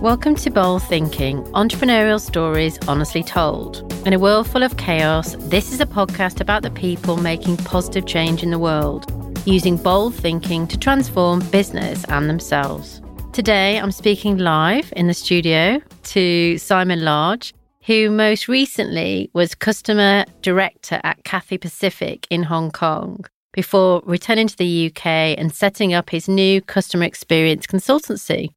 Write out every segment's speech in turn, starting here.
Welcome to Bold Thinking Entrepreneurial Stories Honestly Told. In a world full of chaos, this is a podcast about the people making positive change in the world, using bold thinking to transform business and themselves. Today, I'm speaking live in the studio to Simon Large, who most recently was customer director at Cathay Pacific in Hong Kong before returning to the UK and setting up his new customer experience consultancy.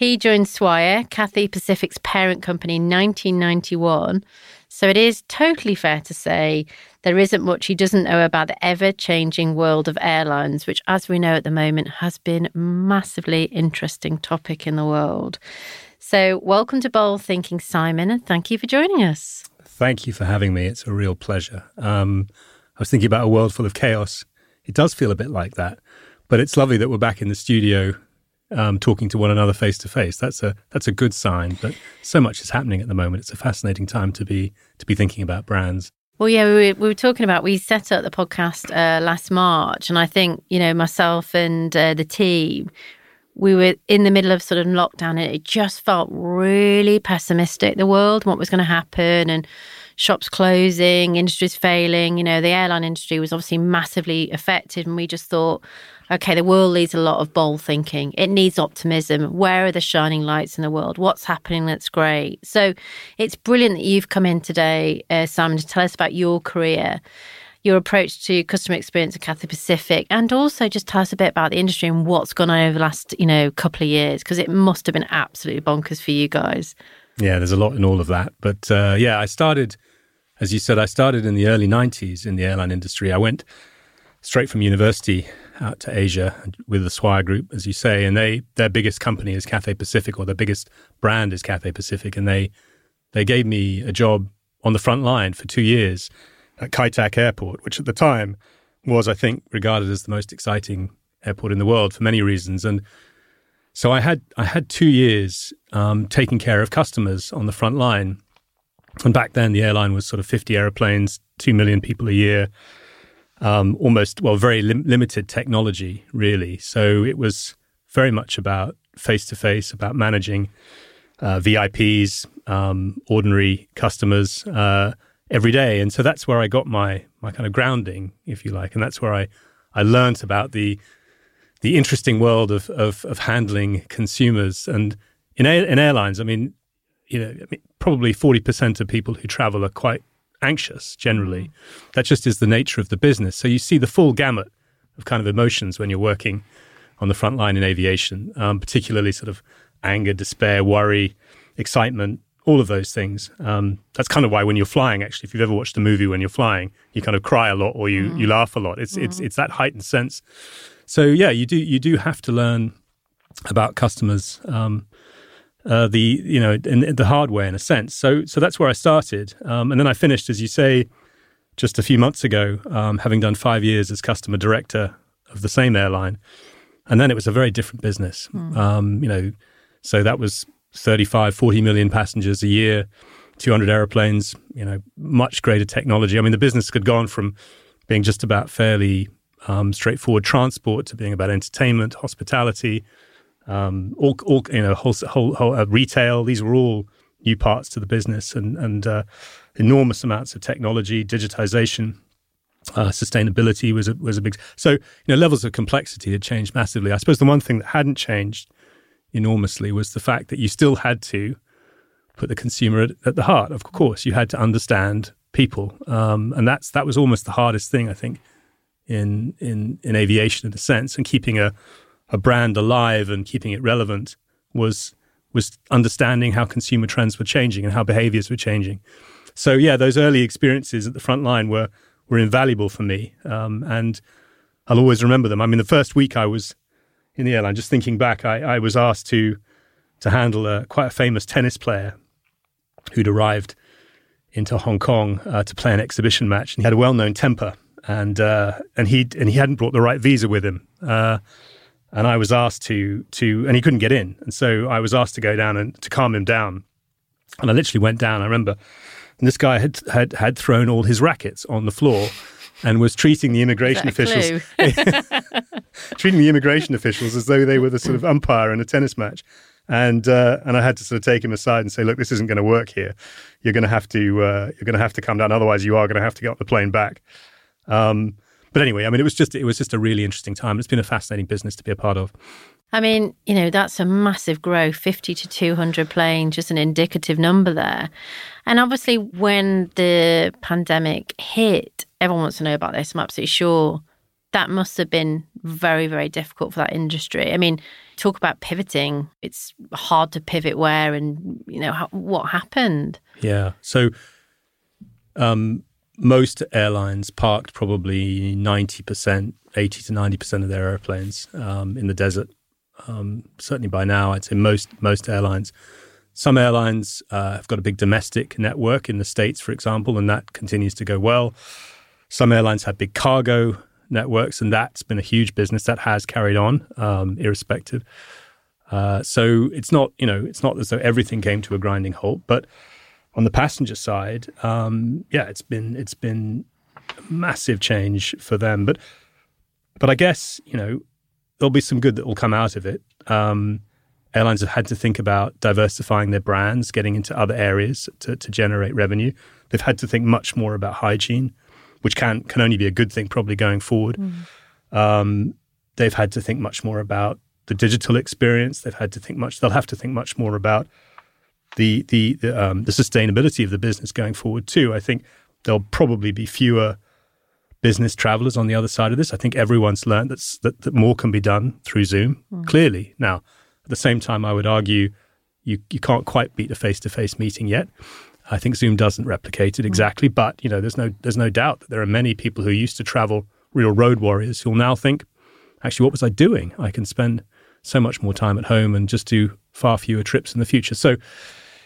He joined Swire, Cathay Pacific's parent company, in 1991. So it is totally fair to say there isn't much he doesn't know about the ever changing world of airlines, which, as we know at the moment, has been a massively interesting topic in the world. So, welcome to Bold Thinking, Simon, and thank you for joining us. Thank you for having me. It's a real pleasure. Um, I was thinking about a world full of chaos. It does feel a bit like that, but it's lovely that we're back in the studio um, talking to one another face to face. That's a that's a good sign. But so much is happening at the moment. It's a fascinating time to be to be thinking about brands. Well, yeah, we were, we were talking about we set up the podcast uh, last March, and I think you know myself and uh, the team. We were in the middle of sort of lockdown, and it just felt really pessimistic. The world, what was going to happen, and shops closing, industries failing. You know, the airline industry was obviously massively affected, and we just thought, okay, the world needs a lot of bold thinking. It needs optimism. Where are the shining lights in the world? What's happening that's great? So it's brilliant that you've come in today, uh, Simon, to tell us about your career. Your approach to customer experience at Cathay Pacific, and also just tell us a bit about the industry and what's gone on over the last, you know, couple of years, because it must have been absolutely bonkers for you guys. Yeah, there's a lot in all of that. But uh, yeah, I started, as you said, I started in the early 90s in the airline industry. I went straight from university out to Asia with the Swire Group, as you say, and they their biggest company is Cathay Pacific, or their biggest brand is Cathay Pacific, and they they gave me a job on the front line for two years at Kai Tak Airport, which at the time was, I think, regarded as the most exciting airport in the world for many reasons, and so I had I had two years um, taking care of customers on the front line, and back then the airline was sort of fifty airplanes, two million people a year um, almost, well, very lim- limited technology, really. So it was very much about face to face, about managing uh, VIPs, um, ordinary customers uh, every day. And so that's where I got my my kind of grounding, if you like, and that's where I I learned about the the interesting world of of, of handling consumers. And in in airlines, I mean, you know, I mean, probably forty percent of people who travel are quite anxious generally. Mm. That just is the nature of the business. So you see the full gamut of kind of emotions when you're working on the front line in aviation, um, particularly sort of anger, despair, worry, excitement, all of those things. Um, that's kind of why when you're flying, actually, if you've ever watched a movie when you're flying, you kind of cry a lot or you, mm. you laugh a lot. It's, mm. it's, it's that heightened sense. So yeah, you do, you do have to learn about customers. Um, uh, the you know in, the hard way in a sense. So so that's where I started, um, and then I finished, as you say, just a few months ago, um, having done five years as customer director of the same airline, and then it was a very different business. Mm. Um, you know, so that was 35, 40 million passengers a year, 200 airplanes. You know, much greater technology. I mean, the business had gone from being just about fairly um, straightforward transport to being about entertainment, hospitality um, all, all you know, whole, whole, whole uh, retail. These were all new parts to the business, and and uh, enormous amounts of technology, digitization, uh, sustainability was a, was a big. So you know, levels of complexity had changed massively. I suppose the one thing that hadn't changed enormously was the fact that you still had to put the consumer at, at the heart. Of course, you had to understand people, um, and that's that was almost the hardest thing I think in in in aviation in a sense, and keeping a a brand alive and keeping it relevant was was understanding how consumer trends were changing and how behaviors were changing. So yeah, those early experiences at the front line were were invaluable for me, um, and I'll always remember them. I mean, the first week I was in the airline, just thinking back, I, I was asked to to handle a quite a famous tennis player who'd arrived into Hong Kong uh, to play an exhibition match, and he had a well known temper, and uh, and he and he hadn't brought the right visa with him. Uh, and I was asked to to, and he couldn't get in, and so I was asked to go down and to calm him down. And I literally went down. I remember, and this guy had had had thrown all his rackets on the floor. And was treating the immigration officials, treating the immigration officials as though they were the sort of umpire in a tennis match. and uh, and I had to sort of take him aside and say, look, this isn't going to work here. You're going to have to uh, you're going to have to come down. Otherwise, you are going to have to get on the plane back. Um, but anyway, I mean, it was just it was just a really interesting time. It's been a fascinating business to be a part of. I mean, you know, that's a massive growth, 50 to 200 planes, just an indicative number there. And obviously, when the pandemic hit, everyone wants to know about this. I'm absolutely sure that must have been very, very difficult for that industry. I mean, talk about pivoting. It's hard to pivot where and, you know, how, what happened. Yeah. So, um, most airlines parked probably 90%, 80 to 90% of their airplanes um, in the desert um, certainly by now, I'd say most most airlines. Some airlines uh, have got a big domestic network in the states, for example, and that continues to go well. Some airlines have big cargo networks, and that's been a huge business that has carried on, um, irrespective. Uh, so it's not, you know, it's not as though everything came to a grinding halt. But on the passenger side, um, yeah, it's been it's been massive change for them. But but I guess you know there'll be some good that will come out of it. Um, airlines have had to think about diversifying their brands, getting into other areas to, to generate revenue. They've had to think much more about hygiene, which can can only be a good thing probably going forward. Mm. Um, they've had to think much more about the digital experience. They've had to think much. They'll have to think much more about the the the, um, the sustainability of the business going forward too. I think there'll probably be fewer business travelers on the other side of this. I think everyone's learned that, that, that more can be done through Zoom, mm. clearly. Now, at the same time, I would argue you, you can't quite beat a face to face meeting yet. I think Zoom doesn't replicate it mm. exactly, mm. but you know, there's no there's no doubt that there are many people who used to travel, real road warriors, who'll now think, actually, what was I doing? I can spend so much more time at home and just do far fewer trips in the future. So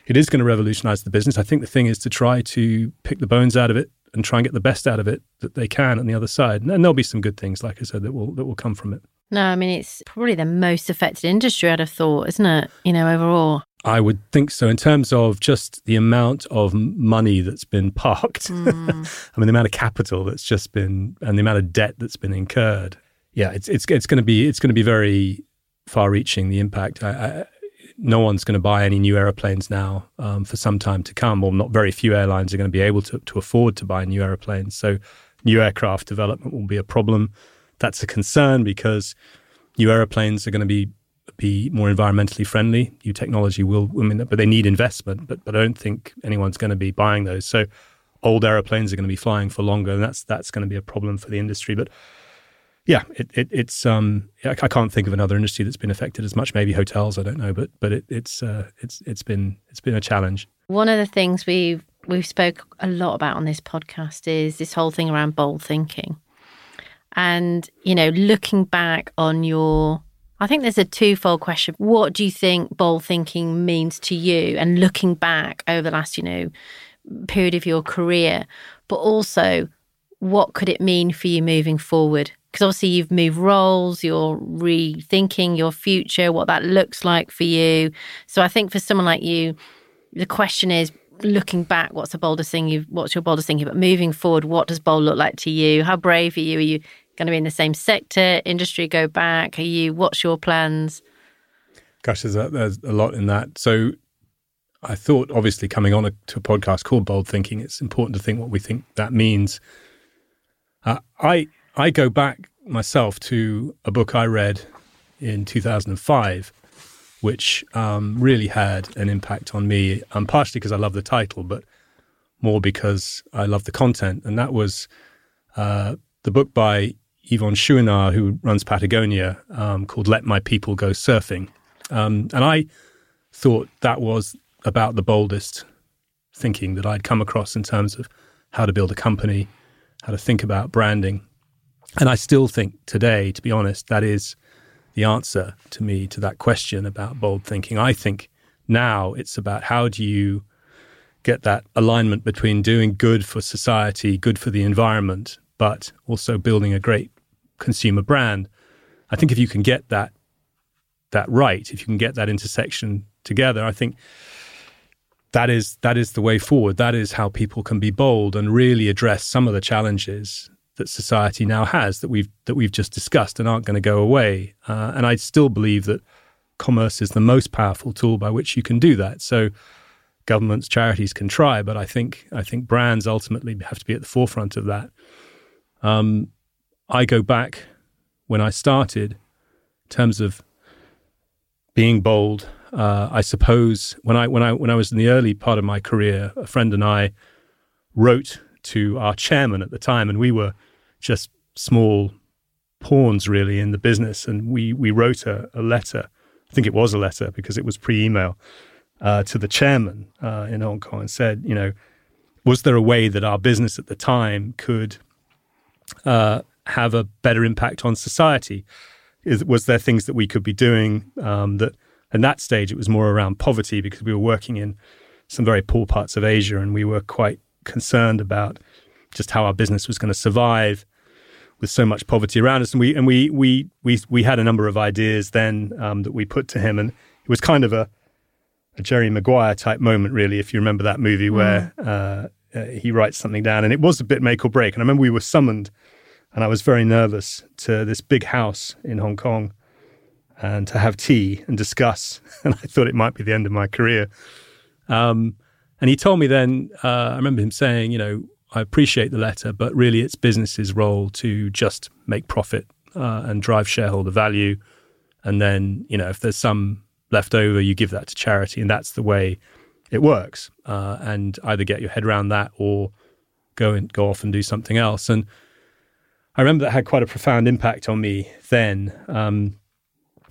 it is going to revolutionize the business. I think the thing is to try to pick the bones out of it and try and get the best out of it that they can on the other side. And there'll be some good things, like I said, that will that will come from it. No, I mean it's probably the most affected industry I'd have thought, isn't it? You know, overall. I would think so. In terms of just the amount of money that's been parked, mm. I mean the amount of capital that's just been, and the amount of debt that's been incurred. Yeah, it's it's it's going to be it's going to be very far-reaching the impact. I, I, no one's going to buy any new aeroplanes now um, for some time to come, or not very few airlines are going to be able to, to afford to buy new aeroplanes. So, new aircraft development will be a problem. That's a concern because new aeroplanes are going to be be more environmentally friendly. New technology will, I mean, but they need investment. But but I don't think anyone's going to be buying those. So, old aeroplanes are going to be flying for longer, and that's that's going to be a problem for the industry. But yeah, it, it, it's um, I can't think of another industry that's been affected as much. Maybe hotels, I don't know, but but it, it's uh, it's it's been it's been a challenge. One of the things we've we've spoke a lot about on this podcast is this whole thing around bold thinking, and you know, looking back on your. I think there's a twofold question. What do you think bold thinking means to you? And looking back over the last, you know, period of your career, but also what could it mean for you moving forward? because obviously you've moved roles, you're rethinking your future, what that looks like for you. So I think for someone like you, the question is looking back, what's the boldest thing you've what's your boldest thinking? But moving forward, what does bold look like to you? How brave are you? Are you going to be in the same sector, industry, go back? Are you what's your plans? Gosh, there's a, there's a lot in that. So I thought obviously coming on a, to a podcast called Bold Thinking, it's important to think what we think that means. Uh, I I go back myself to a book I read in 2005, which um, really had an impact on me, um, partially because I love the title, but more because I love the content. And that was uh, the book by Yvon Chouinard, who runs Patagonia, um, called Let My People Go Surfing. Um, and I thought that was about the boldest thinking that I'd come across in terms of how to build a company, how to think about branding. And I still think today, to be honest, that is the answer to me to that question about bold thinking. I think now it's about how do you get that alignment between doing good for society, good for the environment, but also building a great consumer brand. I think if you can get that that right, if you can get that intersection together, I think that is that is the way forward. That is how people can be bold and really address some of the challenges that society now has that we've that we've just discussed and aren't going to go away. Uh, and I still believe that commerce is the most powerful tool by which you can do that. So governments, charities can try, but I think I think brands ultimately have to be at the forefront of that. Um, I go back when I started in terms of being bold. Uh, I suppose when I when I when I was in the early part of my career, a friend and I wrote to our chairman at the time, and we were just small pawns really in the business, and we we wrote a, a letter. I think it was a letter because it was pre-email uh, to the chairman uh, in Hong Kong and said, you know, was there a way that our business at the time could uh, have a better impact on society? Is, was there things that we could be doing um, that? In that stage, it was more around poverty because we were working in some very poor parts of Asia, and we were quite concerned about just how our business was going to survive with so much poverty around us. And we and we we we we had a number of ideas then um, that we put to him, and it was kind of a a Jerry Maguire type moment, really, if you remember that movie mm. where uh, uh, he writes something down. And it was a bit make or break. And I remember we were summoned, and I was very nervous to this big house in Hong Kong and to have tea and discuss. And I thought it might be the end of my career. Um, and he told me then, uh, I remember him saying, you know, I appreciate the letter, but really it's business's role to just make profit uh, and drive shareholder value. And then, you know, if there's some left over, you give that to charity, and that's the way it works. Uh, and either get your head around that or go and go off and do something else. And I remember that had quite a profound impact on me then. Um,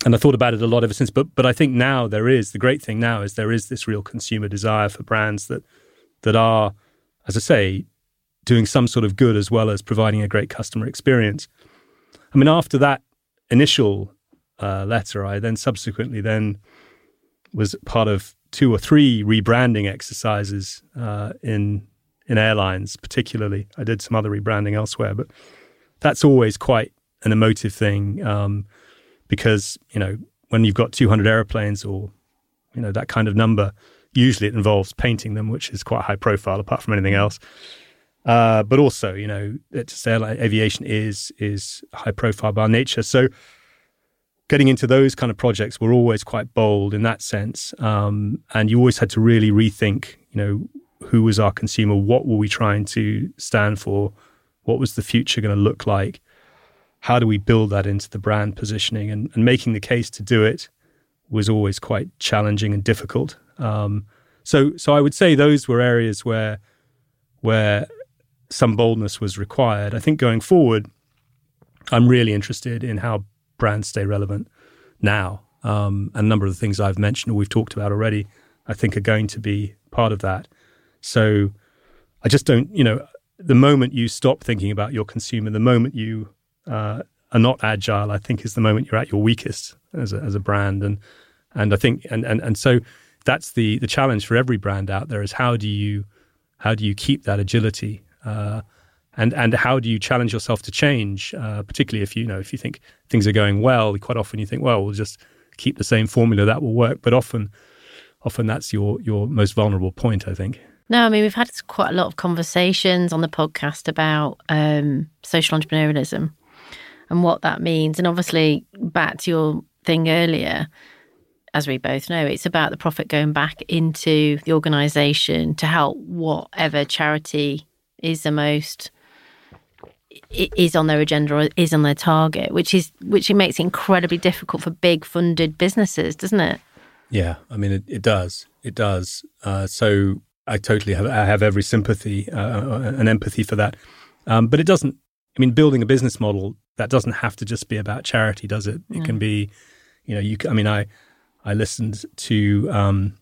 and I thought about it a lot ever since. But but I think now there is the great thing now is there is this real consumer desire for brands that that are, as I say, doing some sort of good as well as providing a great customer experience. I mean, after that initial uh, letter, I then subsequently then was part of two or three rebranding exercises uh, in in airlines, particularly. I did some other rebranding elsewhere, but that's always quite an emotive thing um, because you know when you've got 200 airplanes or you know that kind of number, usually it involves painting them, which is quite high profile apart from anything else. Uh, but also, you know, it's airline aviation is is high profile by nature, so getting into those kind of projects were always quite bold in that sense. Um, and you always had to really rethink, you know, who was our consumer? What were we trying to stand for? What was the future going to look like? How do we build that into the brand positioning? And, and making the case to do it was always quite challenging and difficult. Um, so, so I would say those were areas where where some boldness was required. I think going forward, I'm really interested in how brands stay relevant now. Um, a number of the things I've mentioned or we've talked about already, I think are going to be part of that. So I just don't, you know, the moment you stop thinking about your consumer, the moment you uh, are not agile, I think is the moment you're at your weakest as a, as a brand. And and I think and, and and so that's the the challenge for every brand out there is how do you how do you keep that agility uh, and and how do you challenge yourself to change? Uh, particularly if you know if you think things are going well, quite often you think, well, we'll just keep the same formula that will work. But often, often that's your your most vulnerable point. I think. No, I mean we've had quite a lot of conversations on the podcast about um, social entrepreneurialism and what that means, and obviously back to your thing earlier. As we both know, it's about the profit going back into the organisation to help whatever charity is the most is on their agenda or is on their target, which is which it makes it incredibly difficult for big funded businesses, doesn't it? Yeah, I mean it, it does. It does. Uh, so I totally have I have every sympathy uh, uh, and empathy for that. Um, but it doesn't. I mean, building a business model that doesn't have to just be about charity, does it? It can be, you know, you. I mean, I I listened to. Um,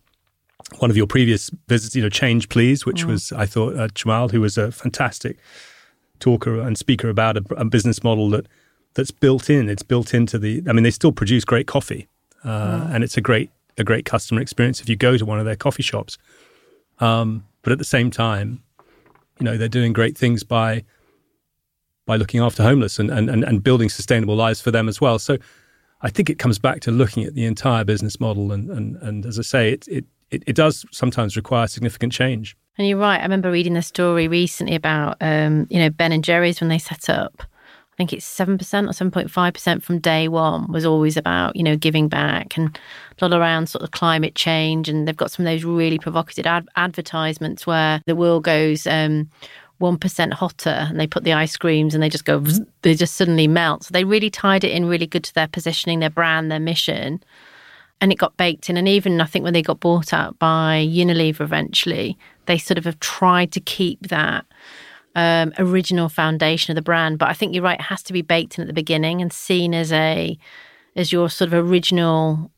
one of your previous visits, you know, Change Please, which mm. was, I thought, uh, Jamal, who was a fantastic talker and speaker about a, a, business model that that's built in. It's built into the. I mean, they still produce great coffee, uh, and it's a great a great customer experience if you go to one of their coffee shops. Um, but at the same time, you know, they're doing great things by by looking after homeless and, and, and, and building sustainable lives for them as well. So I think it comes back to looking at the entire business model and and, and as I say, it, it it, it does sometimes require significant change. And you're right. I remember reading the story recently about, um, you know, Ben and Jerry's when they set up. I think it's 7% or 7.5% from day one was always about, you know, giving back and a lot around sort of climate change. And they've got some of those really provocative ad- advertisements where the world goes, um, 1% hotter and they put the ice creams and they just go, they just suddenly melt. So they really tied it in really good to their positioning, their brand, their mission. And it got baked in. And even I think when they got bought out by Unilever eventually, they sort of have tried to keep that um, original foundation of the brand. But I think you're right; it has to be baked in at the beginning and seen as a as your sort of original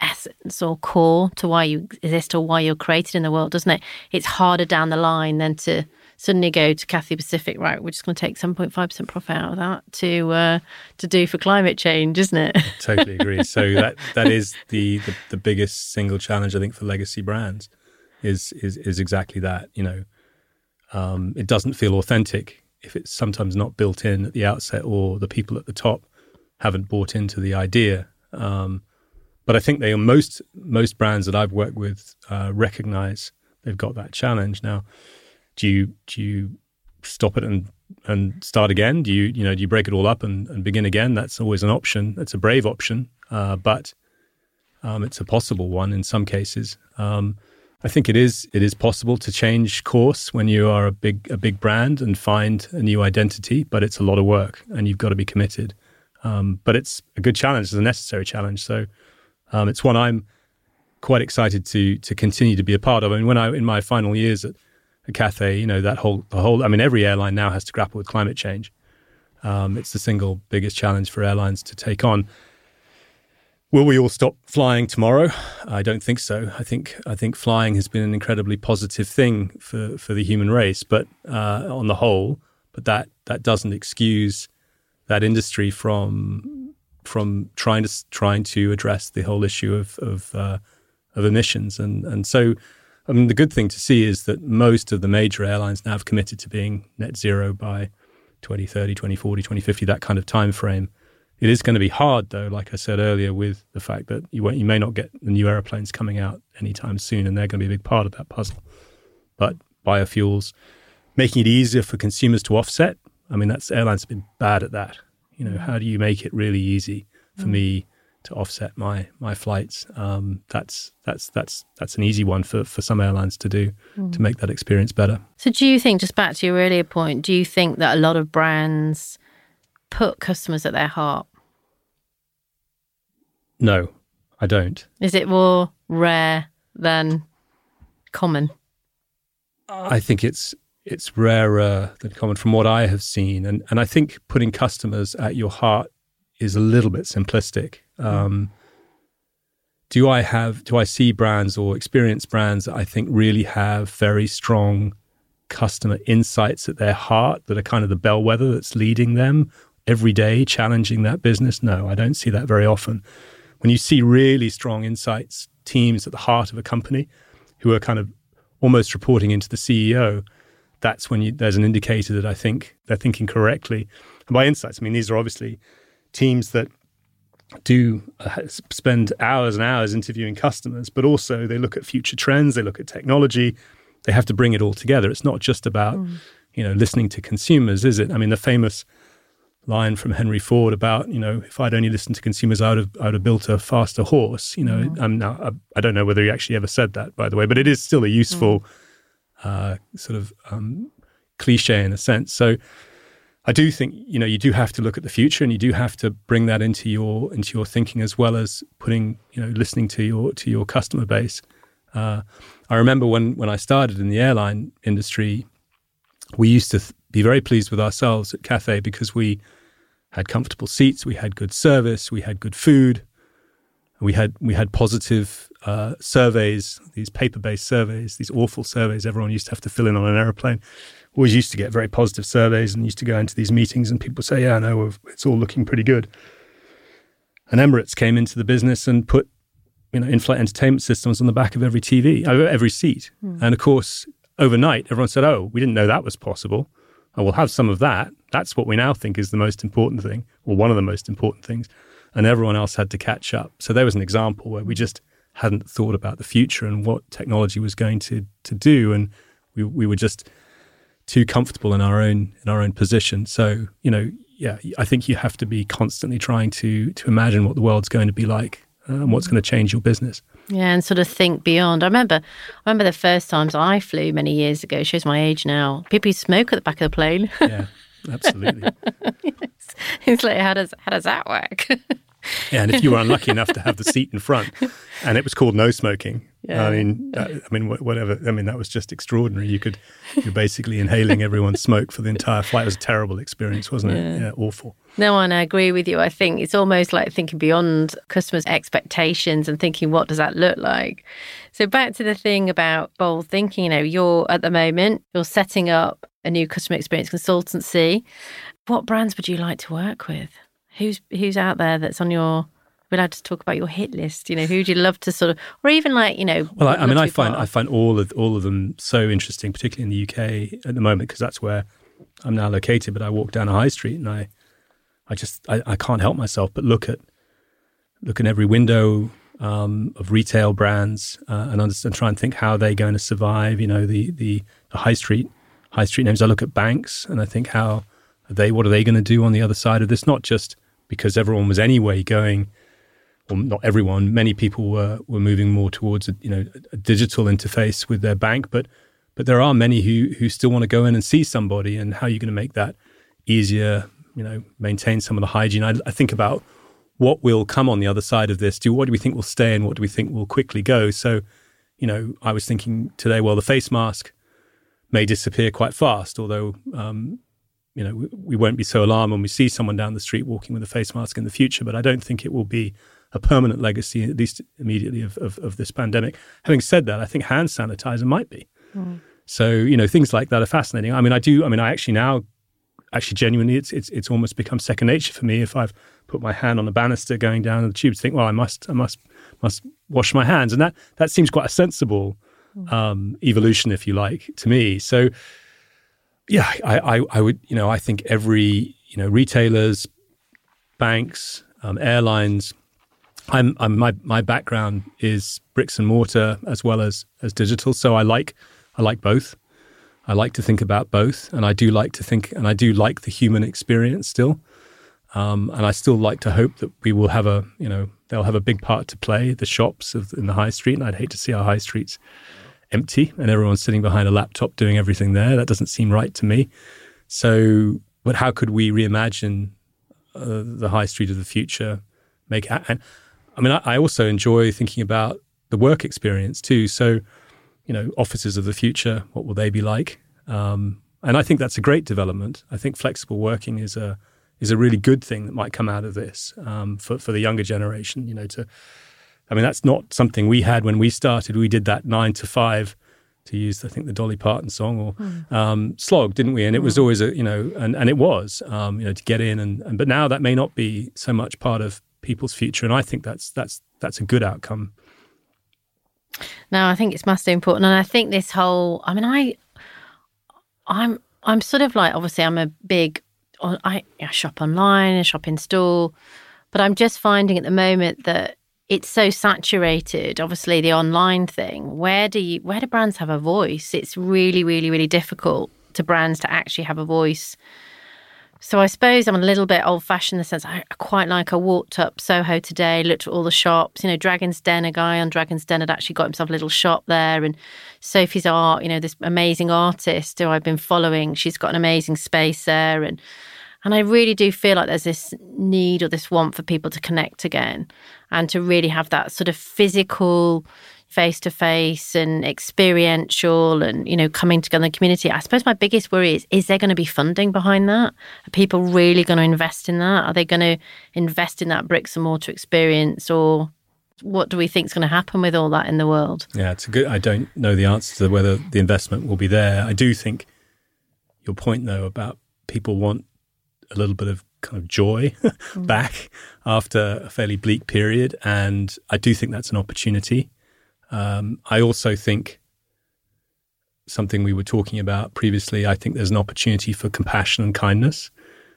essence or core to why you exist or why you're created in the world, doesn't it? It's harder down the line than to suddenly go to Cathay Pacific, right? We're just going to take 7.5% profit out of that to uh, to do for climate change, isn't it? totally agree. So that that is the, the, the biggest single challenge I think for legacy brands is is is exactly that. You know, um, it doesn't feel authentic if it's sometimes not built in at the outset or the people at the top haven't bought into the idea. Um, but I think they most most brands that I've worked with uh, recognize they've got that challenge. Now, do you do you stop it and and start again? Do you you know do you break it all up and, and begin again? That's always an option. It's a brave option, uh, but um, it's a possible one in some cases. Um, I think it is it is possible to change course when you are a big a big brand and find a new identity, but it's a lot of work and you've got to be committed. Um, but it's a good challenge, it's a necessary challenge. So um, it's one I'm quite excited to to continue to be a part of. I mean, when I in my final years at Cathay, you know that whole the whole. I mean, every airline now has to grapple with climate change. Um, it's the single biggest challenge for airlines to take on. Will we all stop flying tomorrow? I don't think so. I think I think flying has been an incredibly positive thing for, for the human race, but uh, on the whole, but that that doesn't excuse that industry from from trying to trying to address the whole issue of of, uh, of emissions, and and so. I mean, the good thing to see is that most of the major airlines now have committed to being net zero by 2030, 2040, 2050, that kind of time frame. It is going to be hard, though, like I said earlier, with the fact that you, you may not get the new aeroplanes coming out anytime soon, and they're going to be a big part of that puzzle. But biofuels, making it easier for consumers to offset. I mean, that's airlines have been bad at that. You know, how do you make it really easy for mm. me to offset my my flights? Um, that's that's that's that's an easy one for for some airlines to do mm. to make that experience better. So, do you think, just back to your earlier point, do you think that a lot of brands put customers at their heart? No, I don't. Is it more rare than common? I think it's it's rarer than common from what I have seen, and and I think putting customers at your heart is a little bit simplistic. Um, do I have do I see brands or experience brands that I think really have very strong customer insights at their heart that are kind of the bellwether that's leading them every day, challenging that business? No, I don't see that very often when you see really strong insights teams at the heart of a company who are kind of almost reporting into the CEO, that's when you, there's an indicator that I think they're thinking correctly. And by insights, I mean these are obviously teams that do uh, spend hours and hours interviewing customers, but also they look at future trends, they look at technology, they have to bring it all together. It's not just about mm. you know listening to consumers, is it? I mean, the famous line from Henry Ford about you know if I'd only listened to consumers, I would have I would have built a faster horse. You know, mm. I'm now I, I, don't know whether he actually ever said that, by the way, but it is still a useful mm. uh, sort of um, cliche in a sense. So I do think you know you do have to look at the future, and you do have to bring that into your into your thinking as well as putting you know listening to your to your customer base. Uh, I remember when when I started in the airline industry, we used to th- be very pleased with ourselves at Cathay because we had comfortable seats, we had good service, we had good food, we had we had positive uh, surveys, these paper-based surveys, these awful surveys everyone used to have to fill in on an aeroplane. Always used to get very positive surveys and used to go into these meetings and people say, "Yeah, no, it's all looking pretty good." And Emirates came into the business and put you know in-flight entertainment systems on the back of every TV, uh, every seat, mm. and of course overnight everyone said, "Oh, we didn't know that was possible." and we'll have some of that. That's what we now think is the most important thing, or one of the most important things. And everyone else had to catch up. So there was an example where we just hadn't thought about the future and what technology was going to to do, and we we were just too comfortable in our own in our own position. So you know yeah, I think you have to be constantly trying to to imagine what the world's going to be like uh, and what's going to change your business. Yeah, and sort of think beyond. I remember, I remember the first times I flew many years ago. Shows my age now. People smoke at the back of the plane. yeah, absolutely. it's, it's like how does how does that work? Yeah, and if you were unlucky enough to have the seat in front, and it was called no smoking, Yeah. I mean, that, I mean, whatever. I mean, that was just extraordinary. You could, you're basically inhaling everyone's smoke for the entire flight. It was a terrible experience, wasn't it? Yeah. Yeah, awful. No, and I agree with you. I think it's almost like thinking beyond customers' expectations and thinking, what does that look like? So back to the thing about bold thinking. You know, you're at the moment you're setting up a new customer experience consultancy. What brands would you like to work with? Who's who's out there that's on your? We're allowed to talk about your hit list. You know, who would you love to sort of, or even like you know. Well, I, I mean, I find part I find all of all of them so interesting, particularly in the UK at the moment, because that's where I'm now located. But I walk down a high street and I, I just I, I can't help myself but look at look in every window um, of retail brands uh, and understand, try and think how they're going to survive. You know, the, the the high street high street names. I look at banks and I think how are they what are they going to do on the other side of this? Not just because everyone was anyway going or not everyone, many people were were moving more towards a, you know a digital interface with their bank, but but there are many who who still want to go in and see somebody, and how are you going to make that easier? You know, maintain some of the hygiene. I, I think about what will come on the other side of this. Do what do we think will stay, and what do we think will quickly go? So, you know, I was thinking today, well, the face mask may disappear quite fast, although. Um, you know, we, we won't be so alarmed when we see someone down the street walking with a face mask in the future, but I don't think it will be a permanent legacy, at least immediately, of, of, of this pandemic. Having said that, I think hand sanitizer might be. So, you know, things like that are fascinating. I mean, I do, I mean, I actually now, actually genuinely, it's, it's, it's almost become second nature for me if I've put my hand on the banister going down the tube to think, well, I must, I must, must wash my hands. And that, that seems quite a sensible um, evolution, if you like, to me. So, yeah, I, I, I would, you know, I think every, you know, retailers, banks, um, airlines, I'm, I'm my my background is bricks and mortar as well as as digital. So I like I like both. I like to think about both, and I do like to think, and I do like the human experience still. Um, and I still like to hope that we will have a, you know, they'll have a big part to play. The shops of, in the high street, and I'd hate to see our high streets empty and everyone's sitting behind a laptop doing everything there. That doesn't seem right to me. So, but how could we reimagine uh, the high street of the future? Make and I mean, I, I also enjoy thinking about the work experience too. So, you know, offices of the future, what will they be like? Um, and I think that's a great development. I think flexible working is a is a really good thing that might come out of this um, for for the younger generation. You know, to I mean, that's not something we had when we started. We did that nine to five, to use I think the Dolly Parton song or um, slog, didn't we? And it was always a you know, and and it was um, you know to get in and, and but now that may not be so much part of people's future, and I think that's that's that's a good outcome. No, I think it's massively important, and I think this whole. I mean, I, I'm, I'm sort of like obviously I'm a big. I, I shop online, I shop in store, but I'm just finding at the moment that it's so saturated. Obviously, the online thing. Where do you? Where do brands have a voice? It's really, really, really difficult to brands to actually have a voice. So I suppose I'm a little bit old fashioned in the sense I quite like I walked up Soho today, looked at all the shops. You know, Dragon's Den, a guy on Dragon's Den had actually got himself a little shop there. And Sophie's Art, you know, this amazing artist who I've been following, she's got an amazing space there. And and I really do feel like there's this need or this want for people to connect again and to really have that sort of physical face to face and experiential and you know coming together in the community i suppose my biggest worry is is there going to be funding behind that are people really going to invest in that are they going to invest in that bricks and mortar experience or what do we think is going to happen with all that in the world Yeah, it's a good. I don't know the answer to whether the investment will be there. I do think your point though about people want a little bit of kind of joy mm. back after a fairly bleak period, and I do think that's an opportunity. Um, I also think something we were talking about previously. I think there's an opportunity for compassion and kindness.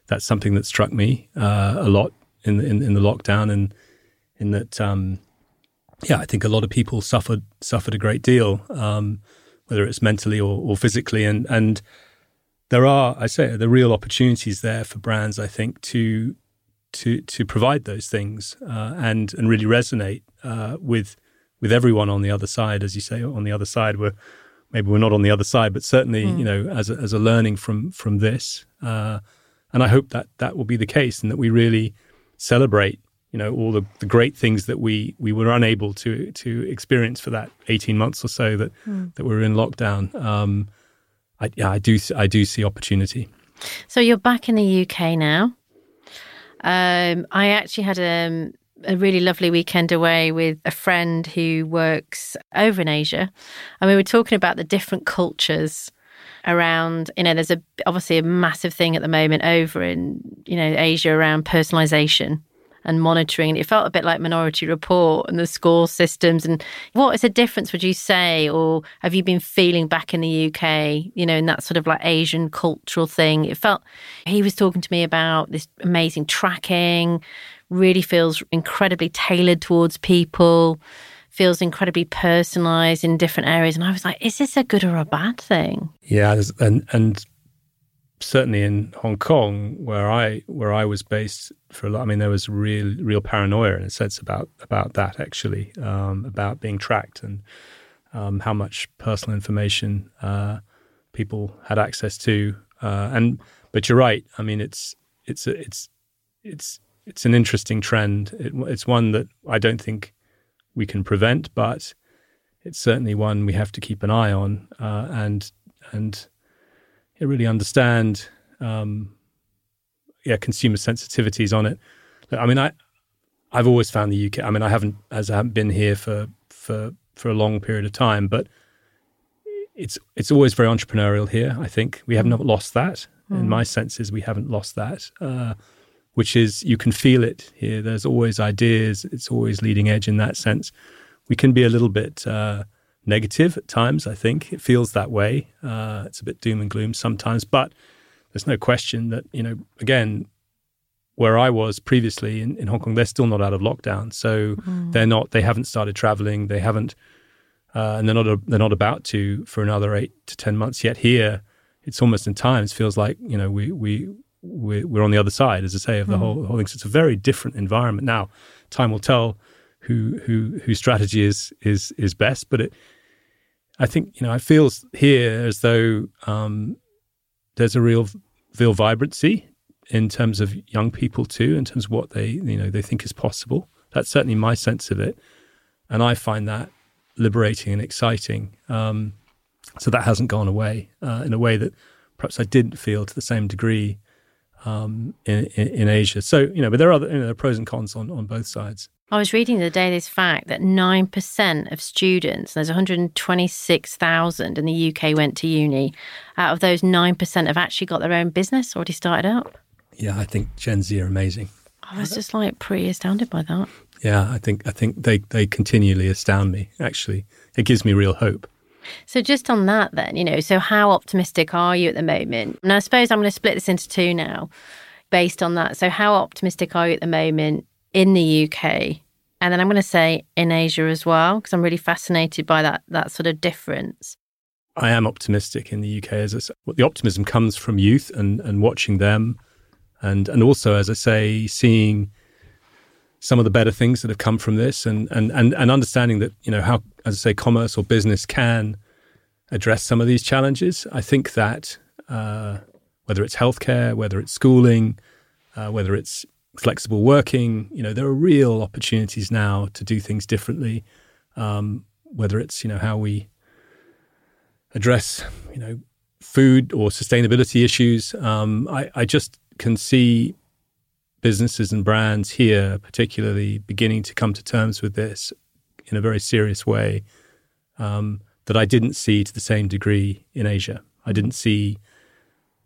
That's something that struck me uh, a lot in, in in the lockdown, and in that. Um, yeah, I think a lot of people suffered suffered a great deal, um, whether it's mentally or, or physically, and and there are, I say, the real opportunities there for brands. I think to to to provide those things uh, and and really resonate uh, with with everyone on the other side, as you say, on the other side. We're maybe we're not on the other side, but certainly, mm. you know, as a, as a learning from from this, uh, and I hope that that will be the case, and that we really celebrate, you know, all the, the great things that we we were unable to to experience for that eighteen months or so that mm. that we were in lockdown. Um, I, yeah, I do I do see opportunity. So you're back in the UK now. Um, I actually had um, a really lovely weekend away with a friend who works over in Asia, and we were talking about the different cultures around. You know, there's a obviously a massive thing at the moment over in you know Asia around personalization and monitoring. It felt a bit like Minority Report and the score systems. And what is the difference, would you say, or have you been feeling back in the UK, you know, in that sort of like Asian cultural thing? It felt, he was talking to me about this amazing tracking, really feels incredibly tailored towards people, feels incredibly personalized in different areas. And I was like, is this a good or a bad thing? Yeah, and and certainly in Hong Kong, where I where I was based for a lot, I mean, there was real real paranoia in a sense about about that actually, um, about being tracked and um, how much personal information uh, people had access to. Uh, and but you're right. I mean, it's it's it's it's it's an interesting trend. It, it's one that I don't think we can prevent, but it's certainly one we have to keep an eye on uh, and and really understand um, yeah consumer sensitivities on it. I mean, I I've always found the UK. I mean, I haven't as I haven't been here for for for a long period of time, but it's it's always very entrepreneurial here. I think we have not lost that. Mm. In my senses, we haven't lost that. Uh, which is you can feel it here. There's always ideas. It's always leading edge in that sense. We can be a little bit uh, negative at times. I think it feels that way. Uh, it's a bit doom and gloom sometimes, but there's no question that you know again where I was previously in, in Hong Kong, they're still not out of lockdown, so mm. they're not. They haven't started traveling. They haven't, uh, and they're not. A, they're not about to for another eight to ten months yet. Here, it's almost in times feels like you know we we we're, we're on the other side, as I say, of the mm. whole, whole thing. So it's a very different environment now. Time will tell who who whose strategy is is is best, but it. I think you know. I feel here as though um, there's a real real vibrancy in terms of young people too, in terms of what they you know they think is possible. That's certainly my sense of it, and I find that liberating and exciting. Um, so that hasn't gone away uh, in a way that perhaps I didn't feel to the same degree um, in, in, Asia. So, you know, but there are, other, you know, there are pros and cons on, on both sides. I was reading the day this fact that 9% of students, there's 126,000 in the UK went to uni. Out of those, 9% have actually got their own business already started up. Yeah, I think Gen Z are amazing. I was just like pretty astounded by that. Yeah, I think I think they, they continually astound me, actually. It gives me real hope. So, just on that, then, you know, so how optimistic are you at the moment? And I suppose I'm going to split this into two now based on that. So, how optimistic are you at the moment in the UK? And then I'm going to say in Asia as well, because I'm really fascinated by that, that sort of difference. I am optimistic in the UK. As I, the optimism comes from youth and, and watching them, and and also, as I say, seeing some of the better things that have come from this and, and, and, and understanding that, you know, how, as I say, commerce or business can address some of these challenges. I think that uh, whether it's healthcare, whether it's schooling, uh, whether it's flexible working, you know, there are real opportunities now to do things differently. Um, whether it's, you know, how we address, you know, food or sustainability issues. Um, I, I just can see businesses and brands here, particularly, beginning to come to terms with this in a very serious way um, that I didn't see to the same degree in Asia. I didn't see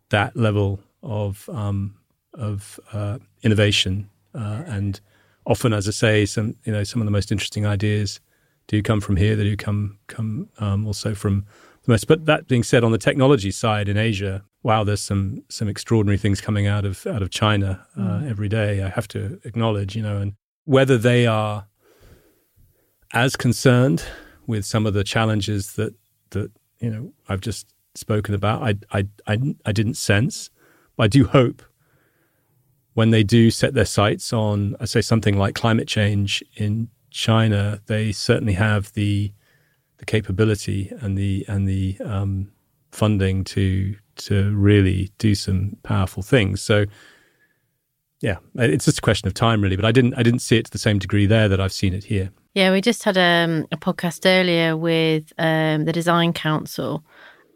that level of um, of uh, innovation, uh, and often, as I say, some you know some of the most interesting ideas do come from here. They do come come um, also from the most. But that being said, on the technology side in Asia, wow, there's some some extraordinary things coming out of out of China uh, mm. every day. I have to acknowledge, you know, and whether they are as concerned with some of the challenges that that you know I've just spoken about, I, I, I, I didn't sense. But I do hope when they do set their sights on, I say something like climate change in China, they certainly have the the capability and the and the um, funding to to really do some powerful things. So yeah, it's just a question of time, really. But I didn't I didn't see it to the same degree there that I've seen it here. Yeah, we just had um, a podcast earlier with um, the Design Council,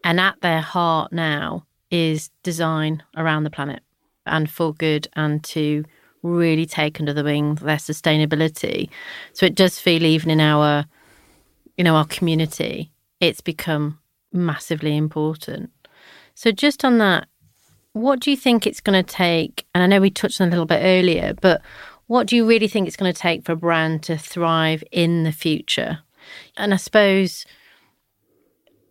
and at their heart now is design around the planet and for good and to really take under the wing their sustainability. So it does feel even in our, you know, our community, it's become massively important. So just on that, what do you think it's going to take? And I know we touched on a little bit earlier, but what do you really think it's going to take for a brand to thrive in the future? And I suppose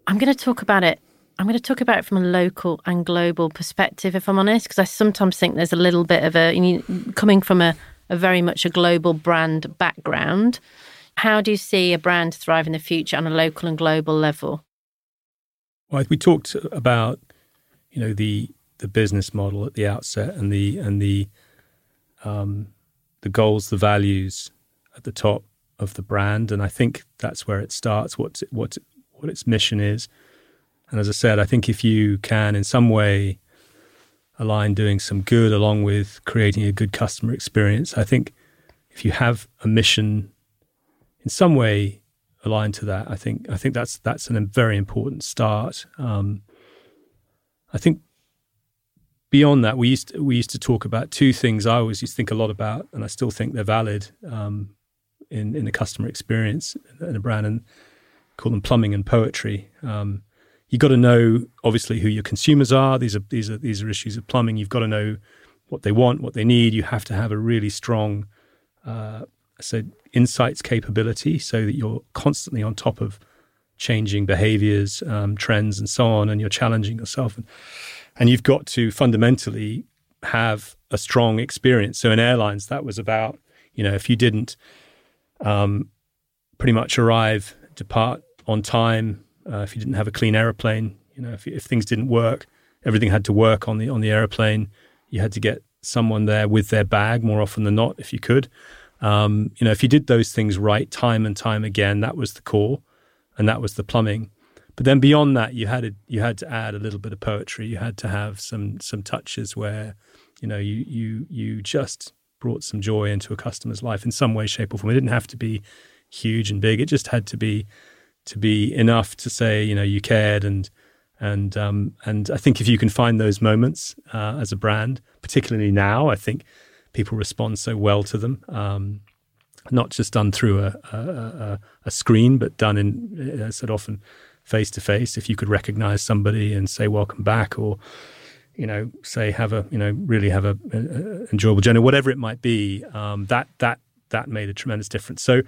I'm going to talk about it I'm going to talk about it from a local and global perspective, if I'm honest, because I sometimes think there's a little bit of a, you know, coming from a, a very much a global brand background. How do you see a brand thrive in the future on a local and global level? Well, we talked about, you know, the the business model at the outset and the and the um, the goals, the values at the top of the brand, and I think that's where it starts. What what what its mission is and as I said, I think if you can in some way align doing some good along with creating a good customer experience, I think if you have a mission in some way aligned to that, I think I think that's that's a very important start. Um, I think beyond that, we used to, we used to talk about two things. I always used to think a lot about, and I still think they're valid um, in in the customer experience in a brand, and call them plumbing and poetry. Um, you've got to know obviously who your consumers are. These are these are these are issues of plumbing. You've got to know what they want, what they need. You have to have a really strong, uh, so insights capability, so that you're constantly on top of changing behaviors, um, trends, and so on, and you're challenging yourself. And, and you've got to fundamentally have a strong experience. So in airlines, that was about you know if you didn't um, pretty much arrive, depart on time, uh, if you didn't have a clean aeroplane, you know, if, if things didn't work, everything had to work on the on the aeroplane. You had to get someone there with their bag more often than not, if you could. Um, you know, if you did those things right time and time again, that was the core, and that was the plumbing. But then beyond that, you had you had to add a little bit of poetry. You had to have some some touches where, you know, you you you just brought some joy into a customer's life in some way, shape, or form. It didn't have to be huge and big. It just had to be to be enough to say you know you cared and and um, and I think if you can find those moments uh, as a brand, particularly now, I think people respond so well to them. Um, not just done through a, a, a screen, but done in, as I said often, face to face. If you could recognize somebody and say welcome back, or you know, say have a you know really have a, a enjoyable journey, whatever it might be, um, that that that made a tremendous difference. So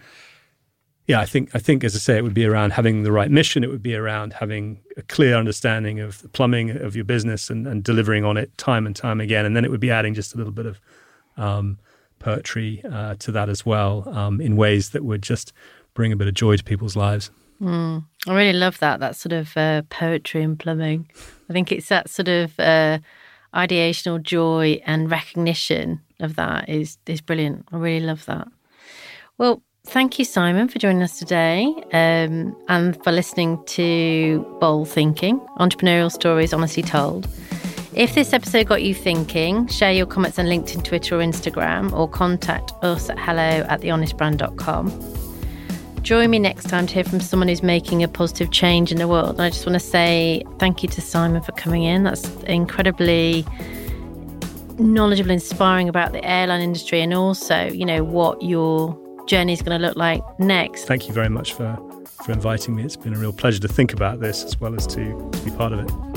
yeah, I think I think as I say, it would be around having the right mission. It would be around having a clear understanding of the plumbing of your business and, and delivering on it time and time again. And then it would be adding just a little bit of um, poetry uh, to that as well, um, in ways that would just bring a bit of joy to people's lives. Mm, I really love that that sort of uh, poetry and plumbing. I think it's that sort of uh, ideational joy and recognition of that is is brilliant. I really love that. Well, Thank you, Simon, for joining us today um, and for listening to Bold Thinking Entrepreneurial Stories Honestly Told. If this episode got you thinking, share your comments on LinkedIn, Twitter, or Instagram, or contact us at hello at thehonestbrand.com. Join me next time to hear from someone who's making a positive change in the world. And I just want to say thank you to Simon for coming in. That's incredibly knowledgeable, inspiring about the airline industry and also, you know, what your journey is going to look like next. Thank you very much for, for inviting me. It's been a real pleasure to think about this as well as to, to be part of it.